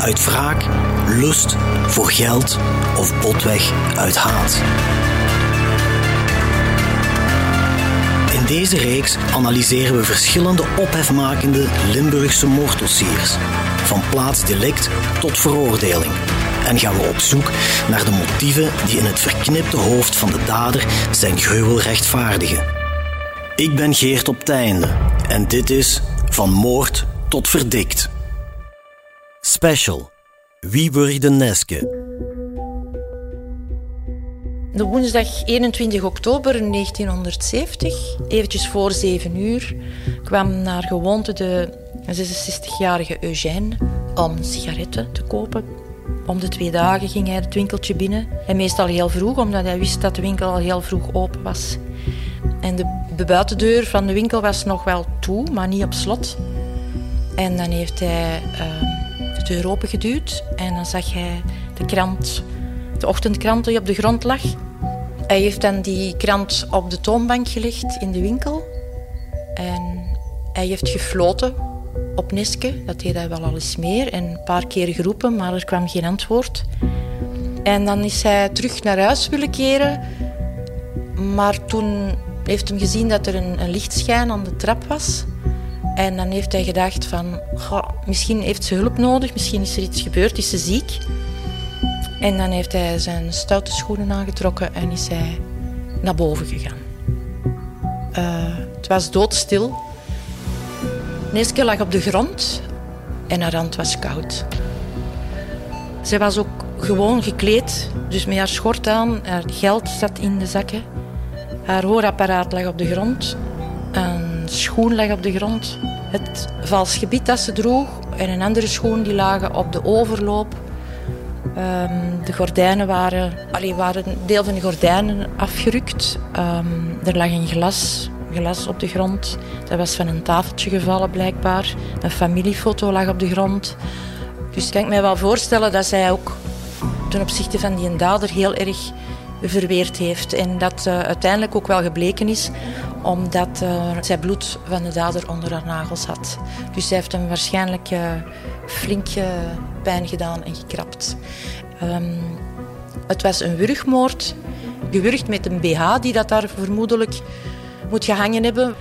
uit wraak, lust, voor geld of botweg uit haat. In deze reeks analyseren we verschillende ophefmakende Limburgse moorddossiers, van plaatsdelict tot veroordeling. En gaan we op zoek naar de motieven die in het verknipte hoofd van de dader zijn gruwel rechtvaardigen. Ik ben Geert op Teinde en dit is Van Moord tot Verdikt. Special. Wie wurgde Neske? De woensdag 21 oktober 1970, eventjes voor 7 uur, kwam naar gewoonte de 66-jarige Eugène om sigaretten te kopen. Om de twee dagen ging hij het winkeltje binnen. En meestal heel vroeg, omdat hij wist dat de winkel al heel vroeg open was. En de, de buitendeur van de winkel was nog wel toe, maar niet op slot. En dan heeft hij uh, de deur opengeduwd en dan zag hij de krant, de ochtendkrant die op de grond lag. Hij heeft dan die krant op de toonbank gelegd in de winkel. En hij heeft gefloten op Neske. Dat deed hij wel al eens meer. En een paar keer geroepen, maar er kwam geen antwoord. En dan is hij terug naar huis willen keren. Maar toen heeft hij gezien dat er een, een lichtschijn aan de trap was. En dan heeft hij gedacht van, goh, misschien heeft ze hulp nodig, misschien is er iets gebeurd, is ze ziek. En dan heeft hij zijn stoute schoenen aangetrokken en is hij naar boven gegaan. Uh, het was doodstil. Neske lag op de grond en haar hand was koud. Zij was ook gewoon gekleed, dus met haar schort aan. Haar geld zat in de zakken. Haar hoorapparaat lag op de grond. Schoen lag op de grond. Het vals gebied dat ze droeg en een andere schoen die lagen op de overloop. Um, de gordijnen waren, allee, waren een deel van de gordijnen afgerukt. Um, er lag een glas, glas op de grond. Dat was van een tafeltje gevallen blijkbaar. Een familiefoto lag op de grond. Dus kan ik mij wel voorstellen dat zij ook ten opzichte van die dader heel erg verweerd heeft. En dat uh, uiteindelijk ook wel gebleken is omdat zij bloed van de dader onder haar nagels had. Dus zij heeft hem waarschijnlijk uh, flink pijn gedaan en gekrapt. Um, het was een wurgmoord, gewurgd met een BH die dat daar vermoedelijk moet gehangen hebben.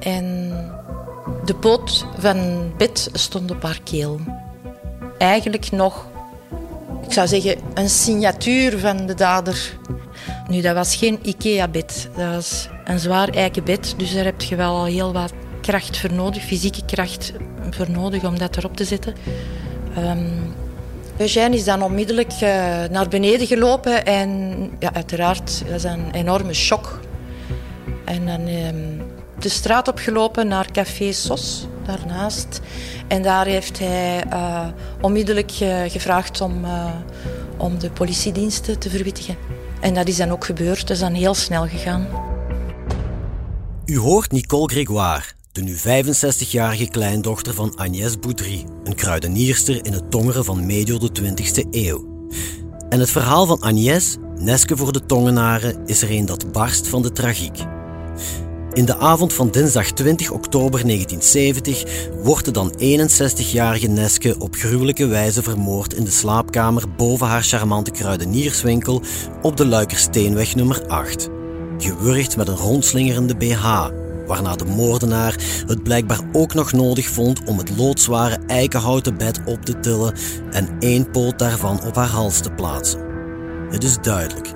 En de poot van bed stond op haar keel. Eigenlijk nog, ik zou zeggen, een signatuur van de dader. Nu, dat was geen IKEA-bed. Dat was een zwaar eiken bed. Dus daar heb je wel al heel wat kracht voor nodig, fysieke kracht voor nodig om dat erop te zetten. Um, is dan onmiddellijk uh, naar beneden gelopen en ja, uiteraard, dat is een enorme shock. En dan um, de straat opgelopen naar Café Sos, daarnaast. En daar heeft hij uh, onmiddellijk uh, gevraagd om, om de politiediensten te verwittigen. En dat is dan ook gebeurd, dat is dan heel snel gegaan. U hoort Nicole Grégoire, de nu 65-jarige kleindochter van Agnès Boudry, een kruidenierster in het tongeren van medio de 20e eeuw. En het verhaal van Agnès, Neske voor de Tongenaren, is er een dat barst van de tragiek. In de avond van dinsdag 20 oktober 1970 wordt de dan 61-jarige Neske op gruwelijke wijze vermoord in de slaapkamer boven haar charmante kruidenierswinkel op de Luikersteenweg nummer 8. Gewurgd met een rondslingerende BH, waarna de moordenaar het blijkbaar ook nog nodig vond om het loodzware eikenhouten bed op te tillen en één poot daarvan op haar hals te plaatsen. Het is duidelijk.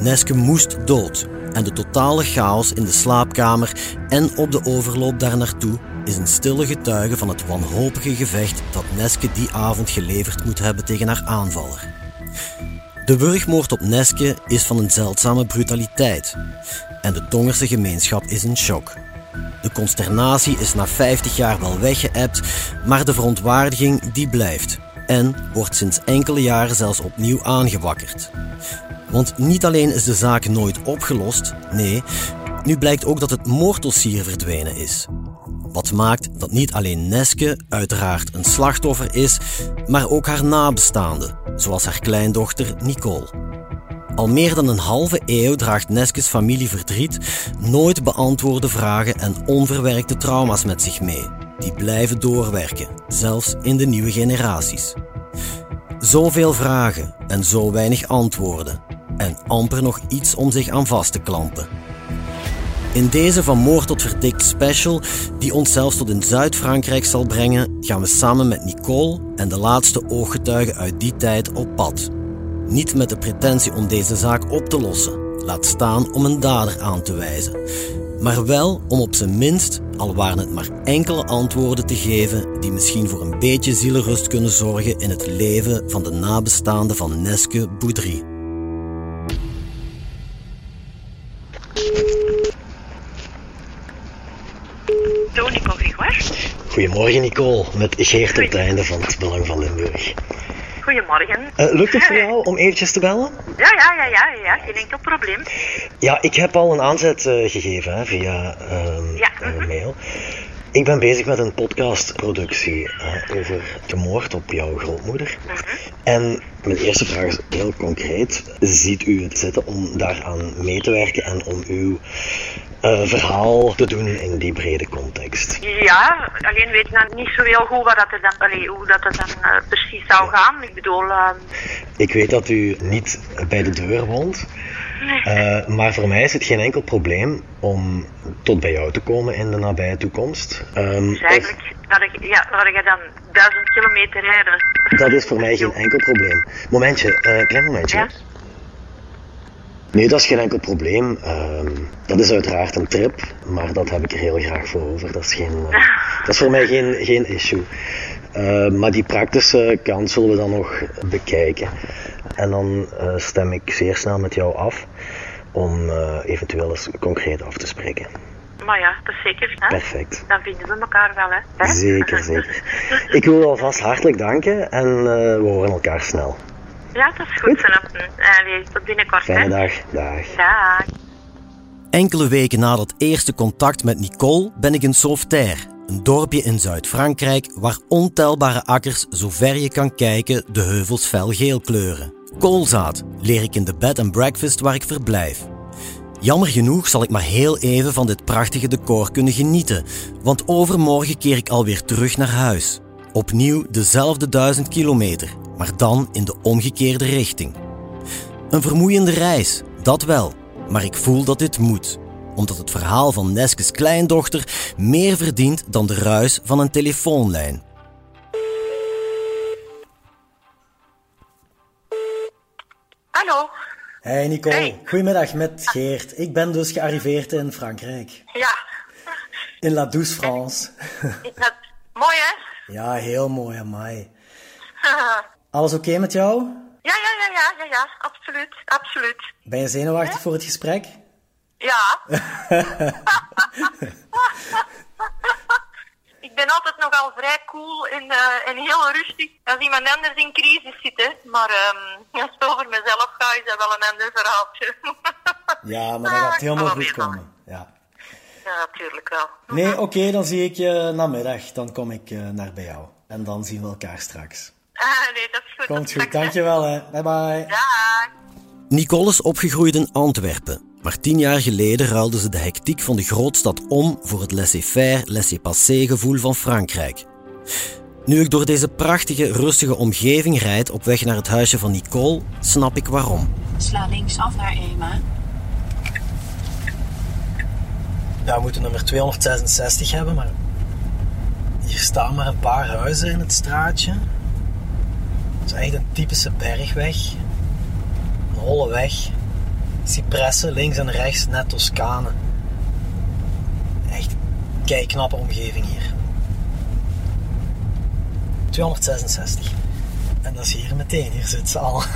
Neske moest dood en de totale chaos in de slaapkamer en op de overloop daar naartoe is een stille getuige van het wanhopige gevecht dat Neske die avond geleverd moet hebben tegen haar aanvaller. De wurgmoord op Neske is van een zeldzame brutaliteit en de Tongerse gemeenschap is in shock. De consternatie is na 50 jaar wel weggeëpt, maar de verontwaardiging die blijft. en wordt sinds enkele jaren zelfs opnieuw aangewakkerd. Want niet alleen is de zaak nooit opgelost, nee, nu blijkt ook dat het moorddossier verdwenen is. Wat maakt dat niet alleen Neske uiteraard een slachtoffer is, maar ook haar nabestaanden, zoals haar kleindochter Nicole. Al meer dan een halve eeuw draagt Neskes familie verdriet, nooit beantwoorde vragen en onverwerkte trauma's met zich mee. Die blijven doorwerken, zelfs in de nieuwe generaties. Zoveel vragen en zo weinig antwoorden. En amper nog iets om zich aan vast te klampen. In deze van moord tot verdikt special, die ons zelfs tot in Zuid-Frankrijk zal brengen, gaan we samen met Nicole en de laatste ooggetuigen uit die tijd op pad. Niet met de pretentie om deze zaak op te lossen, laat staan om een dader aan te wijzen. Maar wel om op zijn minst, al waren het maar enkele antwoorden te geven die misschien voor een beetje zielenrust kunnen zorgen in het leven van de nabestaanden van Neske Boudry. Goedemorgen Nicole, met Geert op het einde van het Belang van Limburg. Goedemorgen. Uh, lukt het voor jou om eventjes te bellen? Ja, ja, ja, ja, ja, geen enkel probleem. Ja, ik heb al een aanzet uh, gegeven hè, via uh, ja, een mhm. mail. Ik ben bezig met een podcastproductie over de moord op jouw grootmoeder. Mhm. En mijn eerste vraag is heel concreet. Ziet u het zitten om daaraan mee te werken en om uw uh, verhaal te doen in die brede context? Ja, alleen weet ik niet zo heel goed wat dat dan, allee, hoe dat, dan uh, precies zou gaan. Ik bedoel... Uh... Ik weet dat u niet bij de deur woont. Nee. Uh, maar voor mij is het geen enkel probleem om tot bij jou te komen in de nabije toekomst. Um, dus eigenlijk dat ik, ja, dat ik dan duizend kilometer rijden. Dat is voor mij geen enkel probleem. Momentje, uh, klein momentje. Ja? Nee, dat is geen enkel probleem. Uh, dat is uiteraard een trip, maar dat heb ik er heel graag voor over. Dat is, geen, uh, dat is voor mij geen, geen issue. Uh, maar die praktische kant zullen we dan nog bekijken. En dan uh, stem ik zeer snel met jou af om uh, eventueel eens concreet af te spreken. Maar ja, dat is zeker. Hè? Perfect. Dan vinden we elkaar wel, hè? Zeker, zeker. ik wil alvast hartelijk danken en we horen elkaar snel. Ja, dat is goed. Allee, tot binnenkort, Fijne hè? dag. Dag. Dag. Enkele weken na dat eerste contact met Nicole ben ik in Sauveterre, een dorpje in Zuid-Frankrijk waar ontelbare akkers, zover je kan kijken, de heuvels felgeel kleuren. Koolzaad leer ik in de bed and breakfast waar ik verblijf. Jammer genoeg zal ik maar heel even van dit prachtige decor kunnen genieten, want overmorgen keer ik alweer terug naar huis. Opnieuw dezelfde duizend kilometer, maar dan in de omgekeerde richting. Een vermoeiende reis, dat wel, maar ik voel dat dit moet, omdat het verhaal van Neskes kleindochter meer verdient dan de ruis van een telefoonlijn. Hallo. Hey Nicole, Hey. goedemiddag met Geert. Ik ben dus gearriveerd in Frankrijk, Ja. in La Douce France. Dat, mooi, hè? ja, heel mooi, amai. Alles oké met jou? Ja, ja, ja, ja, ja, ja, absoluut, absoluut. Ben je zenuwachtig voor het gesprek? Ja. ik ben altijd nogal vrij cool en, eh, en heel rustig als iemand anders in crisis zit. Hè. Maar um, als het over mezelf gaat, is dat wel een ander verhaaltje. Ja, maar Ah, dat gaat helemaal zal goed komen. Ja. ja, natuurlijk wel. Nee, oké, dan zie ik je namiddag. Dan kom ik eh, naar bij jou. En dan zien we elkaar straks. Ah, nee, dat is goed. Komt goed, dankjewel hè. Bye bye. Dag. Nicole is opgegroeid in Antwerpen. Maar tien jaar geleden ruilde ze de hectiek van de grootstad om voor het laissez-faire, laissez-passer gevoel van Frankrijk. Nu ik door deze prachtige, rustige omgeving rijd op weg naar het huisje van Nicole, snap ik waarom. Sla linksaf naar Ema. Ja, we moeten nummer 266 hebben, maar hier staan maar een paar huizen in het straatje. Het is echt een typische bergweg. Een holle weg. Cipressen links en rechts, net Toscane. Echt een knappe omgeving hier. 266. En dat is hier meteen, hier zit ze al.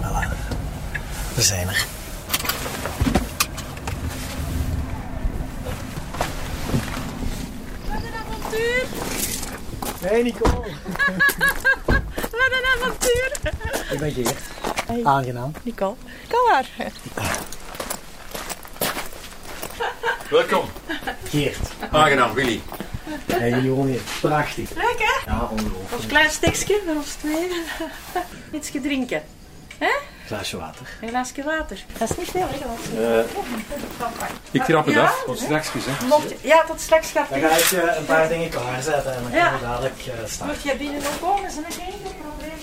Voilà. We zijn er. Hey Nicole. Wat een avontuur. Ik ben Geert. Aangenaam. Nicole, kom maar. Welkom. Geert. Aangenaam, Willy. Hey Jeroen, prachtig. Leuk hè? Ja, ongelooflijk. Ons klein stekje voor ons twee. Iets drinken. Glaasje water. Een glaasje water. Dat is niet veel, hè? Ik trap het Ja? af, tot straks. Hè. Mocht, ja, tot straks gaat Dan ga ik eh, een paar dingen klaarzetten en dan Ja. kunnen we dadelijk eh, starten. Mocht jij binnen nog komen, is er geen probleem.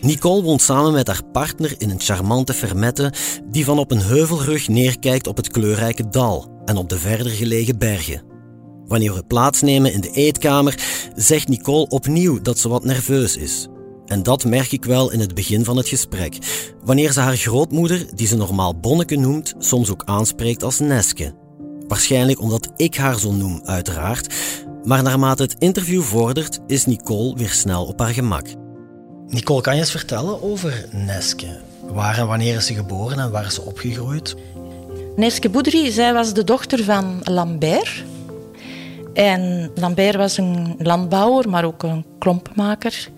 Nicole woont samen met haar partner in een charmante fermette die van op een heuvelrug neerkijkt op het kleurrijke dal en op de verder gelegen bergen. Wanneer we plaatsnemen in de eetkamer, zegt Nicole opnieuw dat ze wat nerveus is. En dat merk ik wel in het begin van het gesprek, wanneer ze haar grootmoeder, die ze normaal Bonneke noemt, soms ook aanspreekt als Neske. Waarschijnlijk omdat ik haar zo noem, uiteraard, maar naarmate het interview vordert, is Nicole weer snel op haar gemak. Nicole, kan je eens vertellen over Neske? Waar en wanneer is ze geboren en waar is ze opgegroeid? Neske Boudry, zij was de dochter van Lambert. En Lambert was een landbouwer, maar ook een klompenmaker.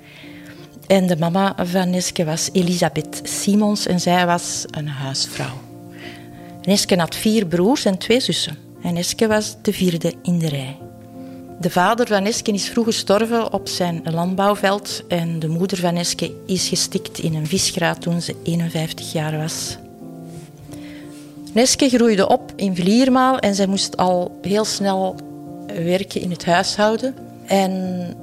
En de mama van Neske was Elisabeth Simons en zij was een huisvrouw. Neske had vier broers en twee zussen. En Neske was de vierde in de rij. De vader van Neske is vroeg gestorven op zijn landbouwveld en de moeder van Neske is gestikt in een visgraat toen ze 51 jaar was. Neske groeide op in Vliermaal en zij moest al heel snel werken in het huishouden. En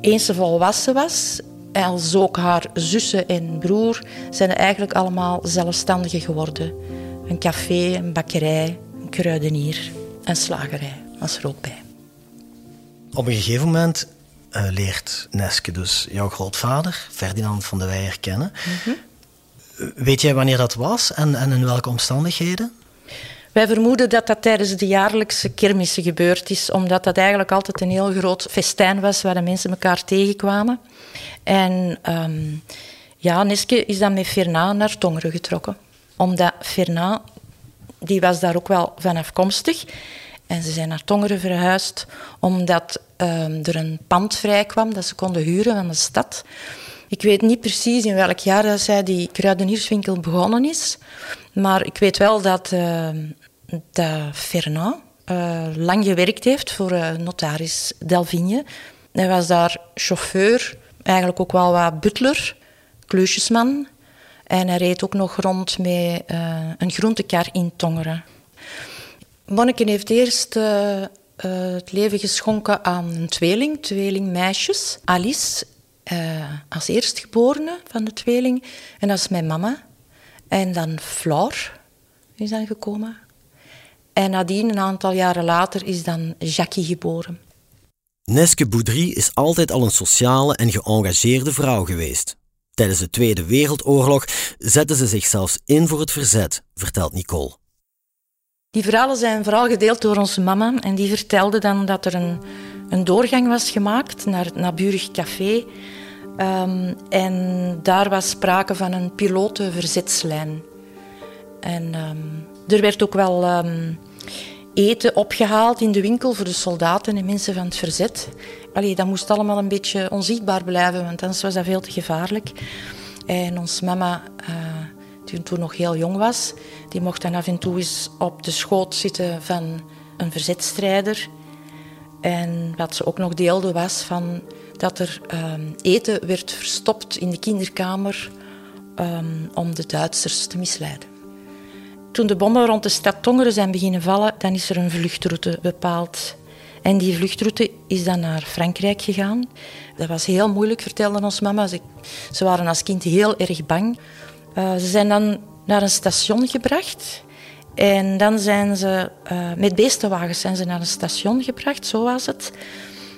eens ze volwassen was, als ook haar zussen en broer, zijn eigenlijk allemaal zelfstandigen geworden. Een café, een bakkerij, een kruidenier, een slagerij was er ook bij. Op een gegeven moment eh, leert Neske dus jouw grootvader, Ferdinand van de Weijer, kennen. Mhm. Weet jij wanneer dat was en, en in welke omstandigheden? Wij vermoeden dat dat tijdens de jaarlijkse kermissen gebeurd is, omdat dat eigenlijk altijd een heel groot festijn was waar de mensen elkaar tegenkwamen. En ja, Neske is dan met Fernand naar Tongeren getrokken. Omdat Fernand, die was daar ook wel van afkomstig. En ze zijn naar Tongeren verhuisd omdat ehm, er een pand vrij kwam dat ze konden huren van de stad. Ik weet niet precies in welk jaar dat zij die kruidenierswinkel begonnen is. Maar ik weet wel dat, eh, dat Fernand eh, lang gewerkt heeft voor eh, notaris Delvigne. Hij was daar chauffeur, eigenlijk ook wel wat butler, klusjesman. En hij reed ook nog rond met een groentekar in Tongeren. Bonneke heeft eerst het leven geschonken aan een tweeling, tweelingmeisjes. Alice, eh, als eerstgeborene van de tweeling. En dat is mijn mama. En dan Flor is dan gekomen. En nadien, een aantal jaren later, is dan Jackie geboren. Neske Boudry is altijd al een sociale en geëngageerde vrouw geweest. Tijdens de Tweede Wereldoorlog zette ze zich zelfs in voor het verzet, vertelt Nicole. Die verhalen zijn vooral gedeeld door onze mama. En die vertelde dan dat er een, een doorgang was gemaakt naar het naburig café. Ehm, en daar was sprake van een pilotenverzetslijn. En ehm, er werd ook wel ehm, eten opgehaald in de winkel voor de soldaten en mensen van het verzet. Allee, dat moest allemaal een beetje onzichtbaar blijven, want anders was dat veel te gevaarlijk. En ons mama, eh, die toen nog heel jong was, die mocht dan af en toe eens op de schoot zitten van een verzetstrijder. En wat ze ook nog deelde was van dat er ehm, eten werd verstopt in de kinderkamer ehm, om de Duitsers te misleiden. Toen de bommen rond de stad Tongeren zijn beginnen vallen, dan is er een vluchtroute bepaald. En die vluchtroute is dan naar Frankrijk gegaan. Dat was heel moeilijk, vertelde ons mama. Ze, ze waren als kind heel erg bang. Eh, ze zijn dan naar een station gebracht. En dan zijn ze eh, met beestenwagens zijn ze naar een station gebracht, zo was het.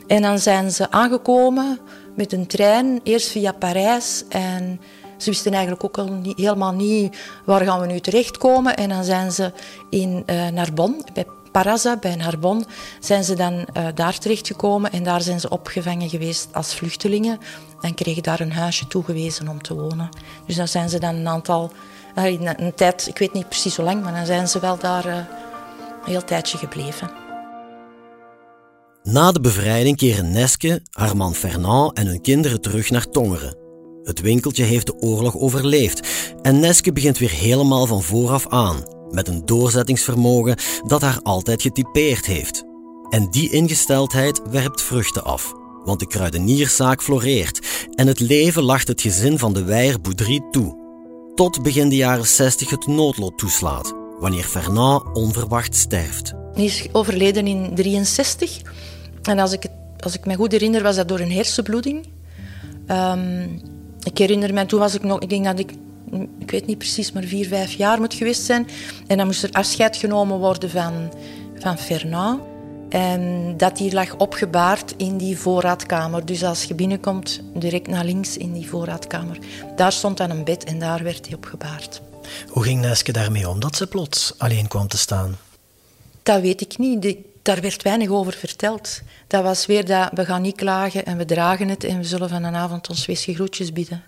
En dan zijn ze aangekomen met een trein, eerst via Parijs. En ze wisten eigenlijk ook al niet, helemaal niet waar gaan we nu terechtkomen. En dan zijn ze in uh, Narbonne, bij Paraza, bij Narbonne, zijn ze dan uh, daar terechtgekomen. En daar zijn ze opgevangen geweest als vluchtelingen. En kregen daar een huisje toegewezen om te wonen. Dus dan zijn ze dan een aantal, een, een tijd, ik weet niet precies hoe lang, maar dan zijn ze wel daar een heel tijdje gebleven. Na de bevrijding keren Neske, haar man Fernand en hun kinderen terug naar Tongeren. Het winkeltje heeft de oorlog overleefd en Neske begint weer helemaal van vooraf aan, met een doorzettingsvermogen dat haar altijd getypeerd heeft. En die ingesteldheid werpt vruchten af, want de kruidenierszaak floreert en het leven lacht het gezin van de Weijer Boudry toe. Tot begin de jaren 60 het noodlot toeslaat, wanneer Fernand onverwacht sterft. Hij is overleden in 63. En als ik, het, als ik me goed herinner, was dat door een hersenbloeding. Ehm, ik herinner me, toen was ik nog, ik denk dat ik, ik weet niet precies, maar vier, vijf jaar moet geweest zijn. En dan moest er afscheid genomen worden van, van Fernand. En dat die lag opgebaard in die voorraadkamer. Dus als je binnenkomt, direct naar links in die voorraadkamer. Daar stond dan een bed en daar werd hij opgebaard. Hoe ging Neske daarmee om dat ze plots alleen kwam te staan? Dat weet ik niet. Daar werd weinig over verteld. Dat was weer dat we gaan niet klagen en we dragen het en we zullen van een avond ons groetjes bieden.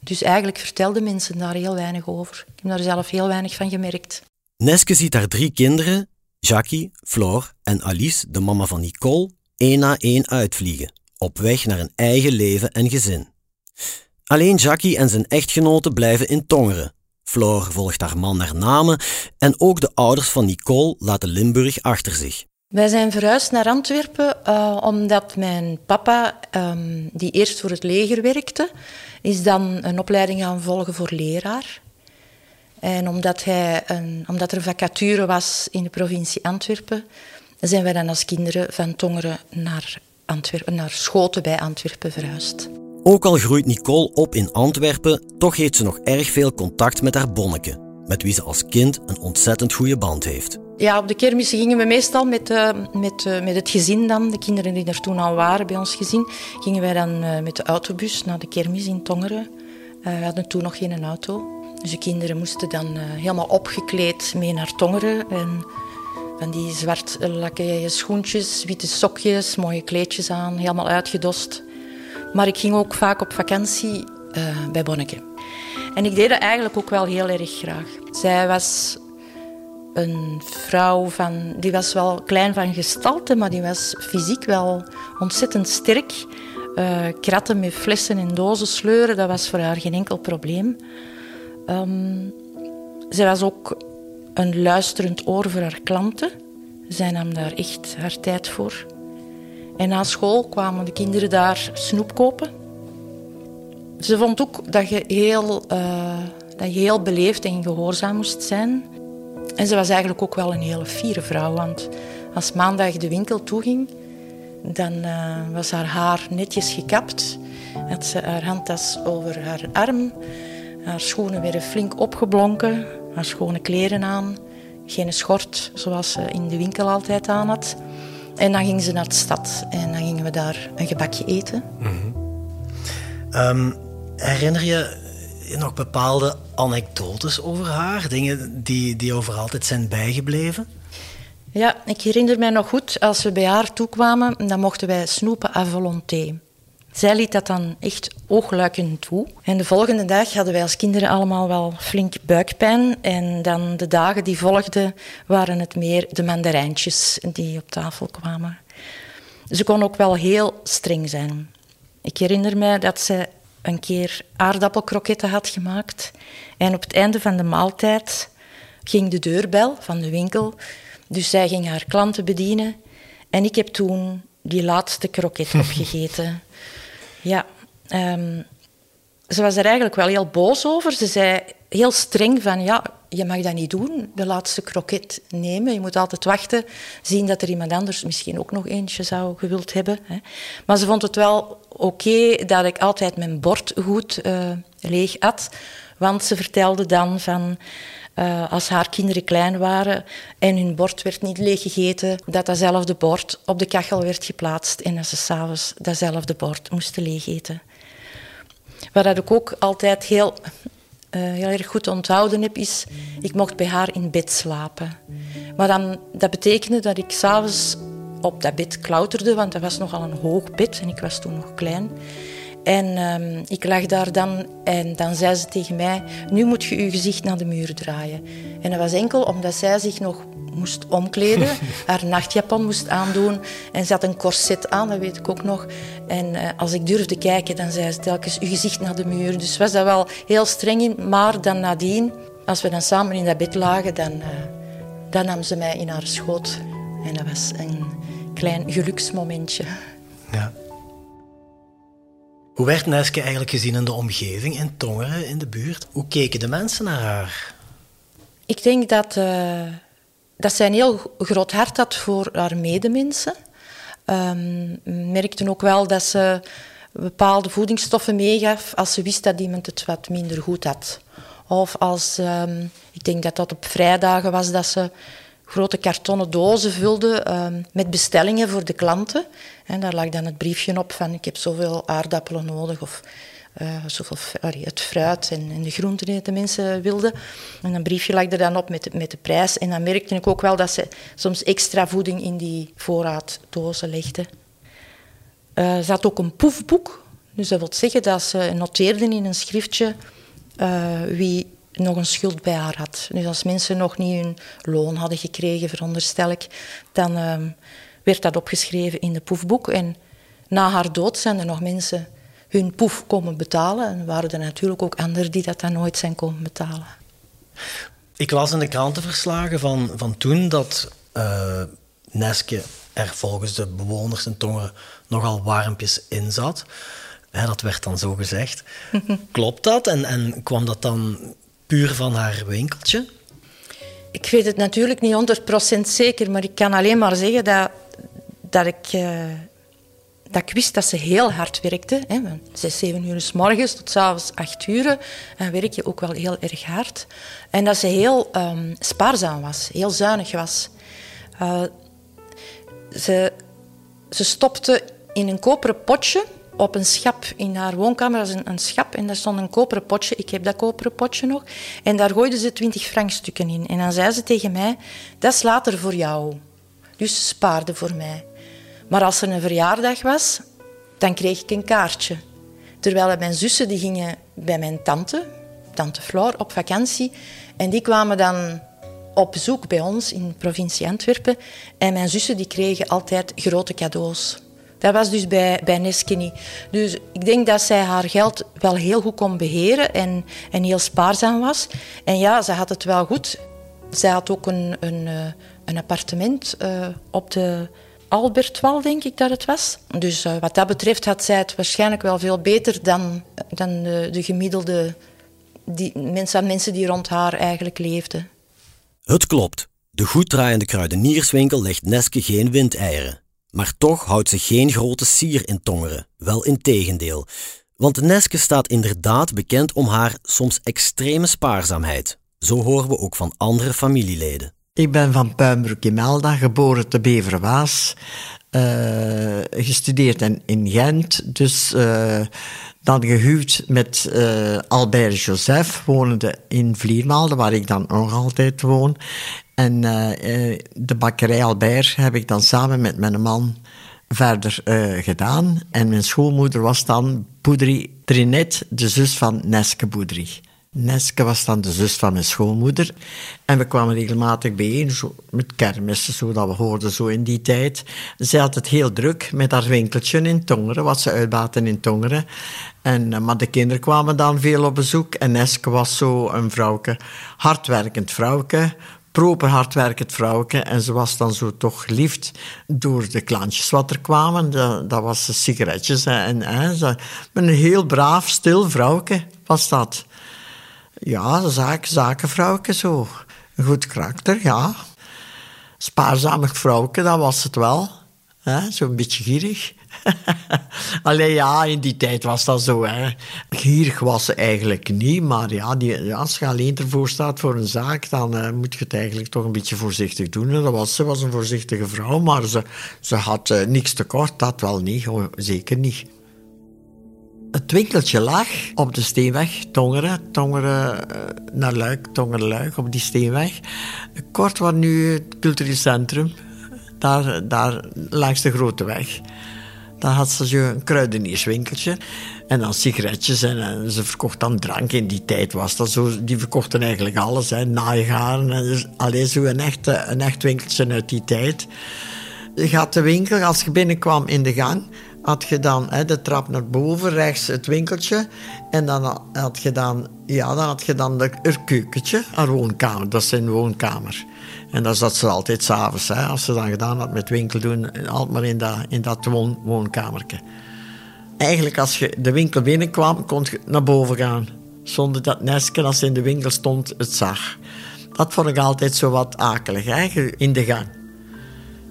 Dus eigenlijk vertelden mensen daar heel weinig over. Ik heb daar zelf heel weinig van gemerkt. Neske ziet haar drie kinderen, Jackie, Floor en Alice, de mama van Nicole, één na één uitvliegen, op weg naar een eigen leven en gezin. Alleen Jackie en zijn echtgenote blijven in Tongeren. Floor volgt haar man naar Namen en ook de ouders van Nicole laten Limburg achter zich. Wij zijn verhuisd naar Antwerpen uh, omdat mijn papa, um, die eerst voor het leger werkte, is dan een opleiding gaan volgen voor leraar. En omdat, hij een, omdat er een vacature was in de provincie Antwerpen, zijn wij dan als kinderen van Tongeren naar, Antwerpen, naar Schoten bij Antwerpen verhuisd. Ook al groeit Nicole op in Antwerpen, toch heeft ze nog erg veel contact met haar bonneke, met wie ze als kind een ontzettend goede band heeft. Ja, op de kermissen gingen we meestal met, uh, met, uh, met het gezin dan, de kinderen die er toen al waren bij ons gezin, gingen wij dan uh, met de autobus naar de kermis in Tongeren. we hadden toen nog geen auto. Dus de kinderen moesten dan helemaal opgekleed mee naar Tongeren. En van die zwart lakken schoentjes, witte sokjes, mooie kleedjes aan, helemaal uitgedost. Maar ik ging ook vaak op vakantie bij Bonneke. En ik deed dat eigenlijk ook wel heel erg graag. Zij was een vrouw van, die was wel klein van gestalte, maar die was fysiek wel ontzettend sterk. Uh, kratten met flessen en dozen sleuren, dat was voor haar geen enkel probleem. Um, zij was ook een luisterend oor voor haar klanten. Zij nam daar echt haar tijd voor. En na school kwamen de kinderen daar snoep kopen. Ze vond ook dat je heel, uh, dat je heel beleefd en gehoorzaam moest zijn. En ze was eigenlijk ook wel een hele fiere vrouw, want als maandag de winkel toeging, dan uh, was haar haar netjes gekapt. Had ze haar handtas over haar arm, haar schoenen werden flink opgeblonken, haar schone kleren aan, geen schort zoals ze in de winkel altijd aan had. En dan ging ze naar de stad en dan gingen we daar een gebakje eten. Mm herinner je nog bepaalde anekdotes over haar? Dingen die, die over altijd zijn bijgebleven? Ja, ik herinner mij nog goed, als we bij haar toekwamen, dan mochten wij snoepen à volonté. Zij liet dat dan echt oogluikend toe. En de volgende dag hadden wij als kinderen allemaal wel flink buikpijn. En dan de dagen die volgden waren het meer de mandarijntjes die op tafel kwamen. Ze kon ook wel heel streng zijn. Ik herinner mij dat ze een keer aardappelkroketten had gemaakt. En op het einde van de maaltijd ging de deurbel van de winkel. Dus zij ging haar klanten bedienen. En ik heb toen die laatste kroket opgegeten. Ja, um, ze was er eigenlijk wel heel boos over. Ze zei heel streng van, ja, je mag dat niet doen, de laatste kroket nemen. Je moet altijd wachten, zien dat er iemand anders misschien ook nog eentje zou gewild hebben. Hè. Maar ze vond het wel oké dat ik altijd mijn bord goed uh, leeg at. Want ze vertelde dan van... Uh, als haar kinderen klein waren en hun bord werd niet leeggegeten, dat datzelfde bord op de kachel werd geplaatst en dat ze s'avonds datzelfde bord moesten leegeten. Wat ik ook altijd heel, heel erg goed onthouden heb, is... Ik mocht bij haar in bed slapen. Maar dan, dat betekende dat ik s'avonds op dat bed klauterde, want dat was nogal een hoog bed en ik was toen nog klein. En ehm, ik lag daar dan en dan zei ze tegen mij: Nu moet je je gezicht naar de muur draaien. En dat was enkel omdat zij zich nog moest omkleden, haar nachtjapon moest aandoen en ze had een corset aan, dat weet ik ook nog. En uh, als ik durfde kijken, dan zei ze telkens: Uw gezicht naar de muur. Dus was dat wel heel streng in, maar dan nadien, als we dan samen in dat bed lagen, dan, uh, dan nam ze mij in haar schoot. En dat was een klein geluksmomentje. Ja. Hoe werd Neske eigenlijk gezien in de omgeving, in Tongeren, in de buurt? Hoe keken de mensen naar haar? Ik denk dat, uh, dat zij een heel groot hart had voor haar medemensen. Um, merkte ook wel dat ze bepaalde voedingsstoffen meegaf als ze wist dat iemand het wat minder goed had. Of als, um, ik denk dat dat op vrijdagen was, dat ze grote kartonnen dozen vulde um, met bestellingen voor de klanten. En daar lag dan het briefje op van ik heb zoveel aardappelen nodig of uh, zoveel allee, het fruit en, de groenten die de mensen wilden. En een briefje lag er dan op met de, met de prijs. En dan merkte ik ook wel dat ze soms extra voeding in die voorraaddozen legde. Uh, ze had ook een poefboek. Dus dat wil zeggen dat ze noteerden in een schriftje uh, wie nog een schuld bij haar had. Dus als mensen nog niet hun loon hadden gekregen, veronderstel ik, dan uh, werd dat opgeschreven in de poefboek. En na haar dood zijn er nog mensen hun poef komen betalen. En waren er natuurlijk ook anderen die dat dan nooit zijn komen betalen. Ik las in de krantenverslagen van, van toen dat uh, Neske er volgens de bewoners in Tongeren nogal warmpjes in zat. dat werd dan zo gezegd. Klopt dat? En, en kwam dat dan puur van haar winkeltje? Ik weet het natuurlijk niet 100% zeker, maar ik kan alleen maar zeggen dat, dat, ik, uh, dat ik wist dat ze heel hard werkte. Hè. Zes, zeven uur s morgens tot s'avonds acht uur. En werk je ook wel heel erg hard. En dat ze heel um, spaarzaam was, heel zuinig was. Uh, ze, ze stopte in een koperen potje op een schap in haar woonkamer. Dat is een, schap en daar stond een koperen potje. Ik heb dat koperen potje nog. En daar gooide ze twintig frankstukken in. En dan zei ze tegen mij, dat is later voor jou. Dus spaarde voor mij. Maar als er een verjaardag was, dan kreeg ik een kaartje. Terwijl mijn zussen die gingen bij mijn tante, tante Floor, op vakantie. En die kwamen dan op bezoek bij ons in provincie Antwerpen. En mijn zussen die kregen altijd grote cadeaus. Dat was dus bij, bij Neske. Dus ik denk dat zij haar geld wel heel goed kon beheren en, en heel spaarzaam was. En ja, ze had het wel goed. Zij had ook een, een, eh, een appartement uh, op de Albertwal, denk ik dat het was. Dus uh, wat dat betreft had zij het waarschijnlijk wel veel beter dan, dan de, de gemiddelde die, mensen, mensen die rond haar eigenlijk leefden. Het klopt. De goed draaiende kruidenierswinkel legt Neske geen windeieren. Maar toch houdt ze geen grote sier in Tongeren, wel in tegendeel. Want Neske staat inderdaad bekend om haar soms extreme spaarzaamheid. Zo horen we ook van andere familieleden. Ik ben van Puimbroek in Melda, geboren te Beverwaas. Uh, gestudeerd in, Gent, dus uh, dan gehuwd met uh, Albert Joseph, wonende in Vliermaalde, waar ik dan nog altijd woon. En de bakkerij Albert heb ik dan samen met mijn man verder gedaan. En mijn schoolmoeder was dan Boudry Trinet, de zus van Neske Boudry. Neske was dan de zus van mijn schoolmoeder. En we kwamen regelmatig bijeen, zo, met kermissen, zo dat we hoorden zo in die tijd. Zij had het heel druk met haar winkeltje in Tongeren, wat ze uitbaten in Tongeren. En, maar de kinderen kwamen dan veel op bezoek. En Neske was zo een vrouwke, hardwerkend vrouwke, proper hardwerkend vrouwke. En ze was dan zo toch geliefd door de klantjes wat er kwamen. Dat, was de sigaretjes. En, en, een heel braaf, stil vrouwke was dat. Ja, zaak, zo. Een goed karakter, ja. Spaarzaamig vrouwke, dat was het wel. Zo'n beetje gierig. Alleen ja, in die tijd was dat zo. Hè. Gierig was ze eigenlijk niet, maar ja, die, als je alleen ervoor staat voor een zaak, dan uh, moet je het eigenlijk toch een beetje voorzichtig doen. En dat was, ze was een voorzichtige vrouw, maar ze, ze had uh, niks tekort, dat wel niet, zeker niet. Het winkeltje lag op de Steenweg, Tongeren, Tongeren uh, naar Luik, Tongeren-Luik, op die Steenweg. Kort wat nu het cultureel centrum, daar, daar langs de grote weg. Dan had ze een kruidenierswinkeltje. En dan sigaretjes en, ze verkocht dan drank. In die tijd was dat zo. Die verkochten eigenlijk alles. Hè. Naaigaren. En dus, alleen zo een echt, een echt winkeltje uit die tijd. Je gaat de winkel, als je binnenkwam in de gang had je dan hè, de trap naar boven, rechts het winkeltje. En dan had je dan, ja, dan, had je dan de, het keukentje, haar woonkamer. Dat is zijn woonkamer. En dan zat ze altijd s'avonds, als ze dan gedaan had met winkel doen, altijd maar in dat, in dat woon, woonkamertje. Eigenlijk als je de winkel binnenkwam, kon je naar boven gaan. Zonder dat Neske, als ze in de winkel stond, het zag. Dat vond ik altijd zo wat akelig, hè, in de gang.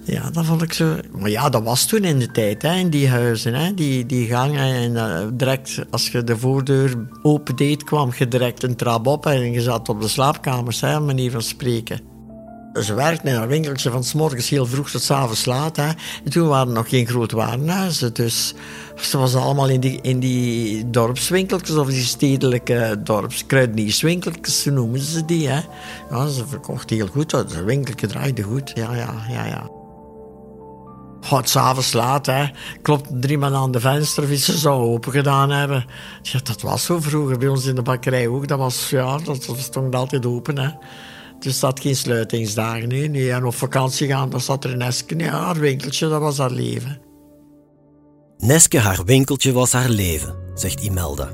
Ja, dat vond ik zo. Maar ja, dat was toen in de tijd, hè, in die huizen, hè, die, die gangen. En uh, direct, als je de voordeur opendeed, kwam je direct een trap op en je zat op de slaapkamers, hè, manier van spreken. Ze werkte in een winkeltje van s morgens heel vroeg tot s avonds laat. Hè. En toen waren er nog geen groot warenhuizen. Dus ze was allemaal in die, in die dorpswinkeltjes of die stedelijke dorpskruidenierswinkeltjes, zo noemen ze die. Hè. Ja, ze verkocht heel goed. Het winkeltje draaide goed. Ja, ja, ja, ja. God, s'avonds laat, hè. Klopt drie man aan de venster ze zou open gedaan hebben. Ja, dat was zo vroeger bij ons in de bakkerij ook. Dat was, ja, dat, dat stond altijd open, hè. Dus dat geen sluitingsdagen. Nee, nee. En op vakantie gaan, dan zat er Neske. Ja, haar winkeltje, dat was haar leven. Neske, haar winkeltje was haar leven, zegt Imelda.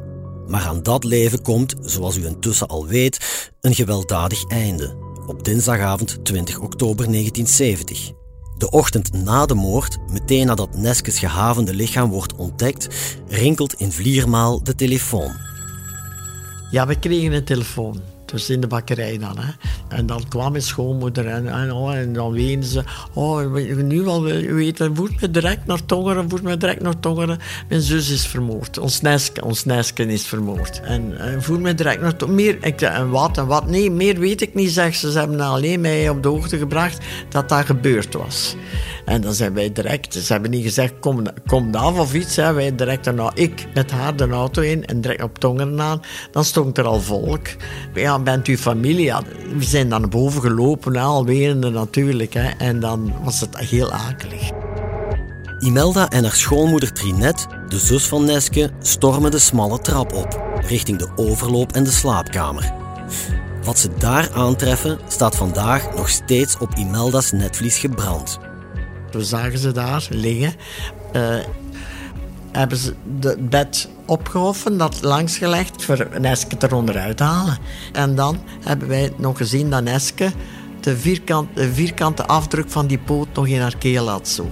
Maar aan dat leven komt, zoals u intussen al weet, een gewelddadig einde. Op dinsdagavond 20 oktober 1970. De ochtend na de moord, meteen nadat Neskes gehavende lichaam wordt ontdekt, rinkelt in Vliermaal de telefoon. Ja, we kregen een telefoon. Dus in de bakkerij dan. Hè. En dan kwam mijn schoonmoeder en, en, oh, en dan wenen ze. Oh, nu al weten, voert me direct naar Tongeren, voert me direct naar Tongeren. Mijn zus is vermoord. Ons Neske, ons is vermoord. En, en voer me direct naar Tongeren. Meer, en wat en wat? Nee, meer weet ik niet, zegt ze. Ze hebben alleen mij op de hoogte gebracht dat dat gebeurd was. En dan zijn wij direct, ze hebben niet gezegd kom, kom af of iets. Hè. Wij direct nou ik met haar de auto in en direct op Tongeren aan. Dan stond er al volk. Ja, bent u familie? Ja, we zijn dan naar boven gelopen, al werende natuurlijk. Hè. En dan was het heel akelig. Imelda en haar schoonmoeder Trinet, de zus van Neske, stormen de smalle trap op, richting de overloop en de slaapkamer. Wat ze daar aantreffen, staat vandaag nog steeds op Imelda's netvlies gebrand. We zagen ze daar liggen. Uh, hebben ze het bed opgehoffen, dat langsgelegd voor Neske eronder uit te halen. En dan hebben wij nog gezien dat Neske de, vierkant, de vierkante afdruk van die poot nog in haar keel had. Zo.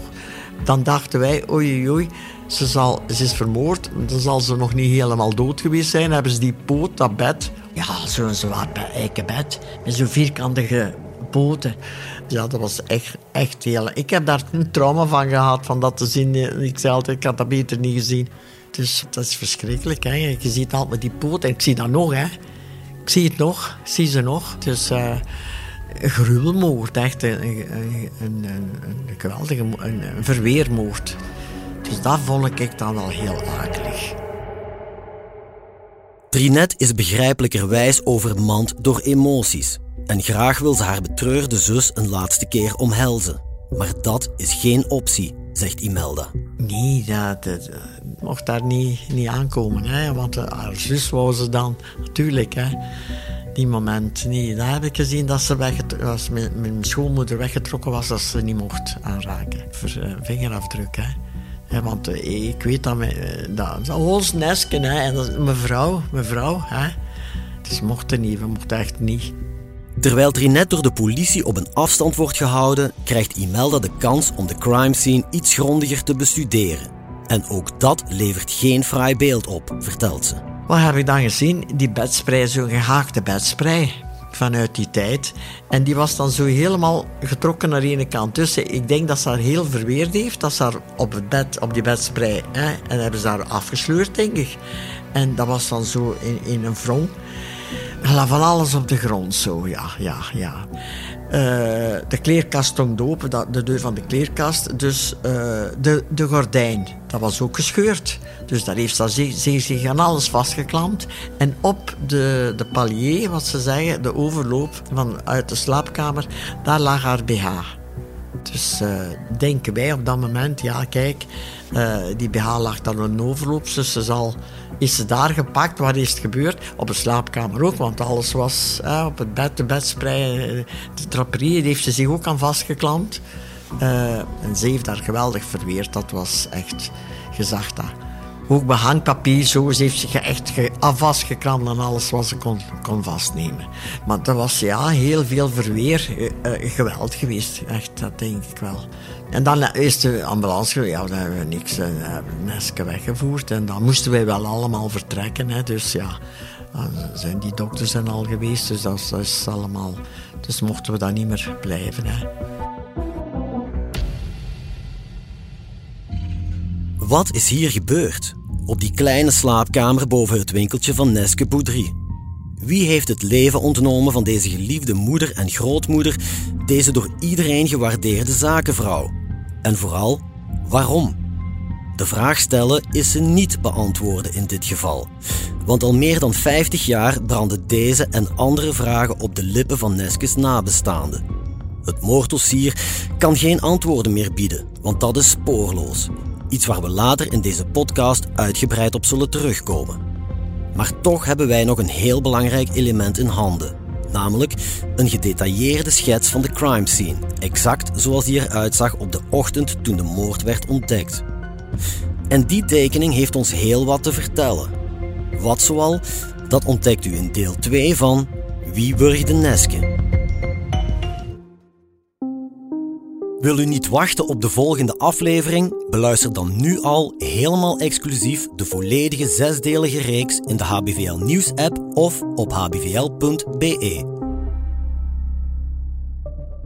Dan dachten wij, oei oei, ze, zal, ze is vermoord, dan zal ze nog niet helemaal dood geweest zijn. Hebben ze die poot, dat bed, ja, zo'n zwaar eikenbed, met zo'n vierkantige poten. Ja, dat was echt, echt heel... Ik heb daar een trauma van gehad, van dat te zien. Ik zei altijd, ik had dat beter niet gezien. Dus dat is verschrikkelijk. Hè? Je ziet altijd die poot. En ik zie dat nog, hè. Ik zie het nog. Ik zie ze nog. Dus uh, een gruwelmoord. Echt een, een, een, een geweldige een verweermoord. Dus dat vond ik dan al heel akelig. Trinet is begrijpelijkerwijs overmand door emoties. En graag wil ze haar betreurde zus een laatste keer omhelzen. Maar dat is geen optie, zegt Imelda. Nee, dat, dat, mocht daar niet, niet aankomen. Hè? Want haar zus wou ze dan, natuurlijk. Hè? Die moment, nee. Daar heb ik gezien dat ze als mijn, mijn schoonmoeder weggetrokken was, dat ze niet mocht aanraken. Voor uh, vingerafdruk. Hè? Want ik weet dat, uh, dat, ons nesken, hè? en mevrouw, mevrouw. Hè? Dus mochten niet, we mochten echt niet. Terwijl Trinet door de politie op een afstand wordt gehouden, krijgt Imelda de kans om de crime scene iets grondiger te bestuderen. En ook dat levert geen fraai beeld op, vertelt ze. Wat heb ik dan gezien? Die bedspray, zo'n gehaakte bedspray vanuit die tijd. En die was dan zo helemaal getrokken naar ene kant. Dus ik denk dat ze haar heel verweerd heeft. Dat ze haar op, het bed, op die bedspray... Hè, en hebben ze haar afgesleurd, denk ik. En dat was dan zo in, in een wrong. Er lag van alles op de grond, zo, ja, ja, ja. Uh, de kleerkast stond open, de deur van de kleerkast. Dus uh, de, de gordijn, dat was ook gescheurd. Dus daar heeft ze zich aan alles vastgeklampt. En op de, de palier, wat ze zeggen, de overloop van uit de slaapkamer, daar lag haar BH. Dus uh, denken wij op dat moment, ja kijk, uh, die BH lag dan een overloop, dus ze zal, is ze daar gepakt, wat is het gebeurd? Op de slaapkamer ook, want alles was uh, op het bed, de bedsprei, de draperie, heeft ze zich ook aan vastgeklampt. en ze heeft daar geweldig verweerd, dat was echt gezag daar ook behangpapier, zo. Ze heeft zich echt vastgekramd aan alles wat ze kon, kon vastnemen. Maar dat was ja, heel veel verweer, uh, geweld geweest. Echt, dat denk ik wel. En dan is de ambulance, ja, dan hebben we niks, uh, Neske weggevoerd. En dan moesten wij wel allemaal vertrekken. Hè, dus ja, dan zijn die dokters zijn al geweest, dus dat, dat is allemaal... Dus mochten we dan niet meer blijven. Hè. Wat is hier gebeurd? Op die kleine slaapkamer boven het winkeltje van Neske Boudry. Wie heeft het leven ontnomen van deze geliefde moeder en grootmoeder, deze door iedereen gewaardeerde zakenvrouw? En vooral, waarom? De vraag stellen is ze niet beantwoorden in dit geval. Want al meer dan 50 jaar branden deze en andere vragen op de lippen van Neskes nabestaanden. Het moorddossier kan geen antwoorden meer bieden, want dat is spoorloos. Iets waar we later in deze podcast uitgebreid op zullen terugkomen. Maar toch hebben wij nog een heel belangrijk element in handen. Namelijk een gedetailleerde schets van de crime scene, exact zoals die eruit zag op de ochtend toen de moord werd ontdekt. En die tekening heeft ons heel wat te vertellen. Wat zoal, dat ontdekt u in deel 2 van Wie wurgde Neske? Wil u niet wachten op de volgende aflevering? Beluister dan nu al helemaal exclusief de volledige zesdelige reeks in de HBVL Nieuws app of op hbvl.be.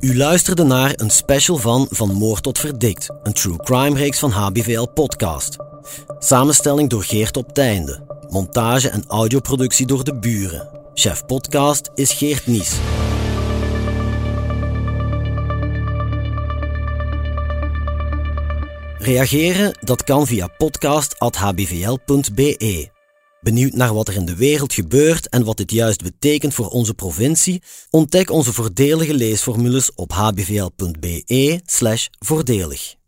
U luisterde naar een special van Van Moord tot Verdikt, een true crime reeks van HBVL Podcast. Samenstelling door Geert op Teinde. Montage en audioproductie door de buren. Chef podcast is Geert Nies. Reageren, dat kan via podcast.hbvl.be. Benieuwd naar wat er in de wereld gebeurt en wat dit juist betekent voor onze provincie? Ontdek onze voordelige leesformules op hbvl.be/voordelig.